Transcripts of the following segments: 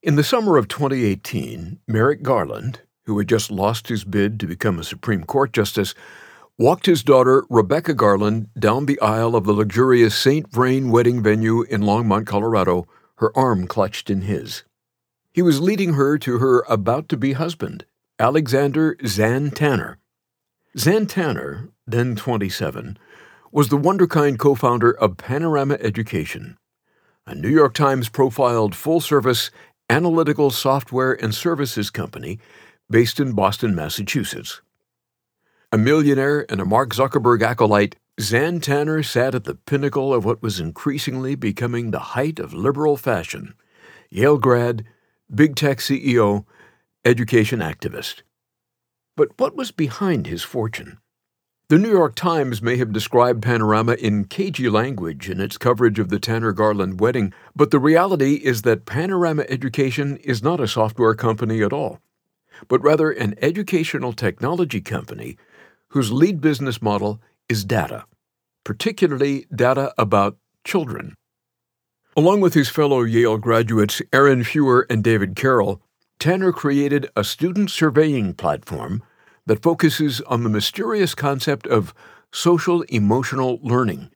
In the summer of 2018, Merrick Garland, who had just lost his bid to become a Supreme Court justice, walked his daughter, Rebecca Garland, down the aisle of the luxurious St. Vrain wedding venue in Longmont, Colorado, her arm clutched in his. He was leading her to her about to be husband, Alexander Xan Tanner. Xan Tanner, then 27, was the Wonderkind co founder of Panorama Education, a New York Times profiled full service analytical software and services company based in Boston, Massachusetts. A millionaire and a Mark Zuckerberg acolyte, Xan Tanner sat at the pinnacle of what was increasingly becoming the height of liberal fashion Yale grad, big tech CEO, education activist. But what was behind his fortune? The New York Times may have described Panorama in cagey language in its coverage of the Tanner Garland wedding, but the reality is that Panorama Education is not a software company at all, but rather an educational technology company whose lead business model is data, particularly data about children. Along with his fellow Yale graduates Aaron Feuer and David Carroll, Tanner created a student surveying platform that focuses on the mysterious concept of social emotional learning,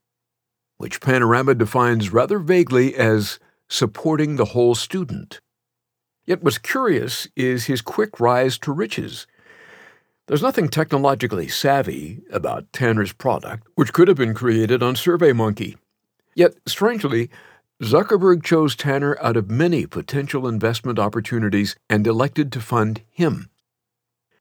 which Panorama defines rather vaguely as supporting the whole student. Yet what's curious is his quick rise to riches. There's nothing technologically savvy about Tanner's product, which could have been created on SurveyMonkey. Yet, strangely, Zuckerberg chose Tanner out of many potential investment opportunities and elected to fund him.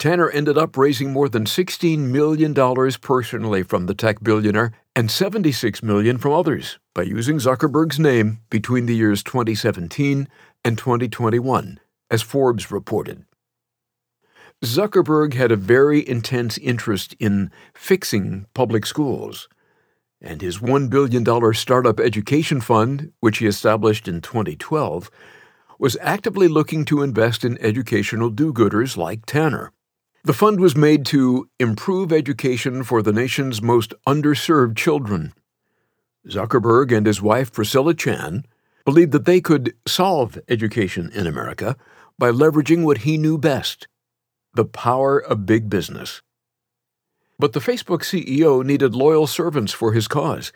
Tanner ended up raising more than $16 million personally from the tech billionaire and 76 million from others by using Zuckerberg's name between the years 2017 and 2021, as Forbes reported. Zuckerberg had a very intense interest in fixing public schools, and his $1 billion startup education fund, which he established in 2012, was actively looking to invest in educational do gooders like Tanner. The fund was made to improve education for the nation's most underserved children. Zuckerberg and his wife Priscilla Chan believed that they could solve education in America by leveraging what he knew best the power of big business. But the Facebook CEO needed loyal servants for his cause,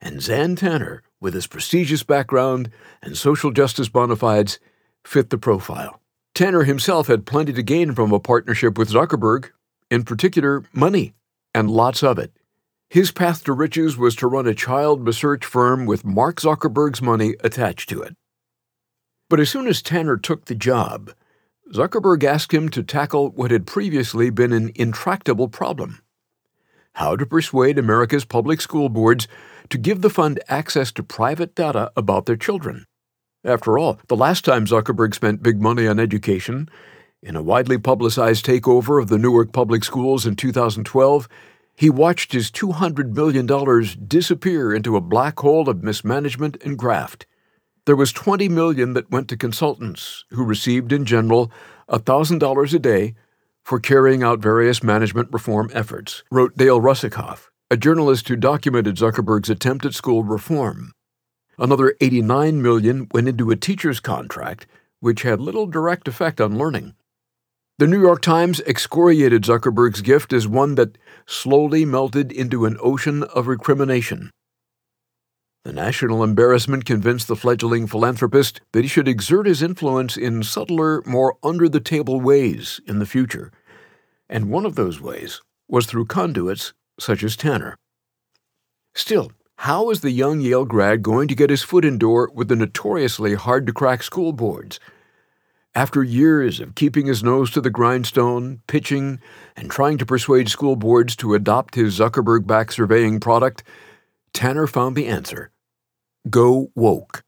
and Xan Tanner, with his prestigious background and social justice bona fides, fit the profile. Tanner himself had plenty to gain from a partnership with Zuckerberg, in particular, money, and lots of it. His path to riches was to run a child research firm with Mark Zuckerberg's money attached to it. But as soon as Tanner took the job, Zuckerberg asked him to tackle what had previously been an intractable problem how to persuade America's public school boards to give the fund access to private data about their children. After all, the last time Zuckerberg spent big money on education, in a widely publicized takeover of the Newark Public Schools in 2012, he watched his $200 million disappear into a black hole of mismanagement and graft. There was 20 million that went to consultants, who received in general $1,000 a day for carrying out various management reform efforts, wrote Dale Russakoff, a journalist who documented Zuckerberg's attempt at school reform. Another 89 million went into a teacher's contract, which had little direct effect on learning. The New York Times excoriated Zuckerberg's gift as one that slowly melted into an ocean of recrimination. The national embarrassment convinced the fledgling philanthropist that he should exert his influence in subtler, more under the table ways in the future, and one of those ways was through conduits such as Tanner. Still, how is the young Yale grad going to get his foot in door with the notoriously hard to crack school boards? After years of keeping his nose to the grindstone, pitching, and trying to persuade school boards to adopt his Zuckerberg backed surveying product, Tanner found the answer Go Woke.